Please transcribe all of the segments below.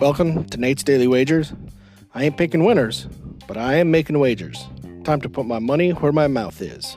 Welcome to Nate's Daily Wagers. I ain't picking winners, but I am making wagers. Time to put my money where my mouth is.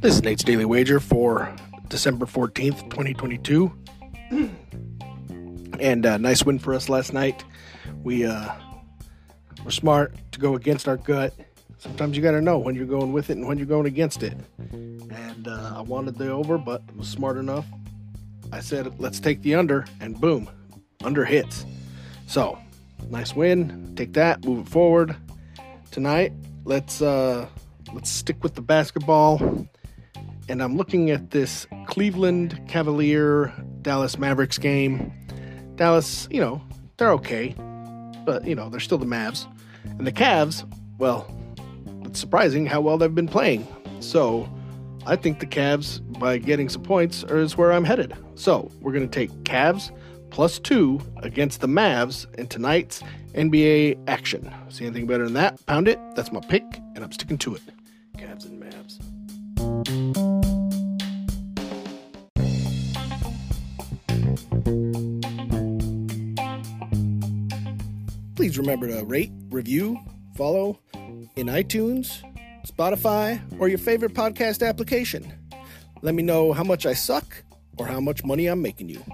This is Nate's Daily Wager for December 14th, 2022. And uh, nice win for us last night. We uh, were smart to go against our gut. Sometimes you got to know when you're going with it and when you're going against it. And uh, I wanted the over, but was smart enough. I said, let's take the under, and boom, under hits. So, nice win. Take that, move it forward. Tonight, let's uh, let's stick with the basketball and I'm looking at this Cleveland Cavalier Dallas Mavericks game. Dallas, you know, they're okay, but you know, they're still the Mavs. And the Cavs, well, it's surprising how well they've been playing. So, I think the Cavs, by getting some points, is where I'm headed. So, we're going to take Cavs plus two against the Mavs in tonight's NBA action. See anything better than that? Pound it. That's my pick, and I'm sticking to it. Cavs and Mavs. Please remember to rate, review, follow in iTunes, Spotify, or your favorite podcast application. Let me know how much I suck or how much money I'm making you.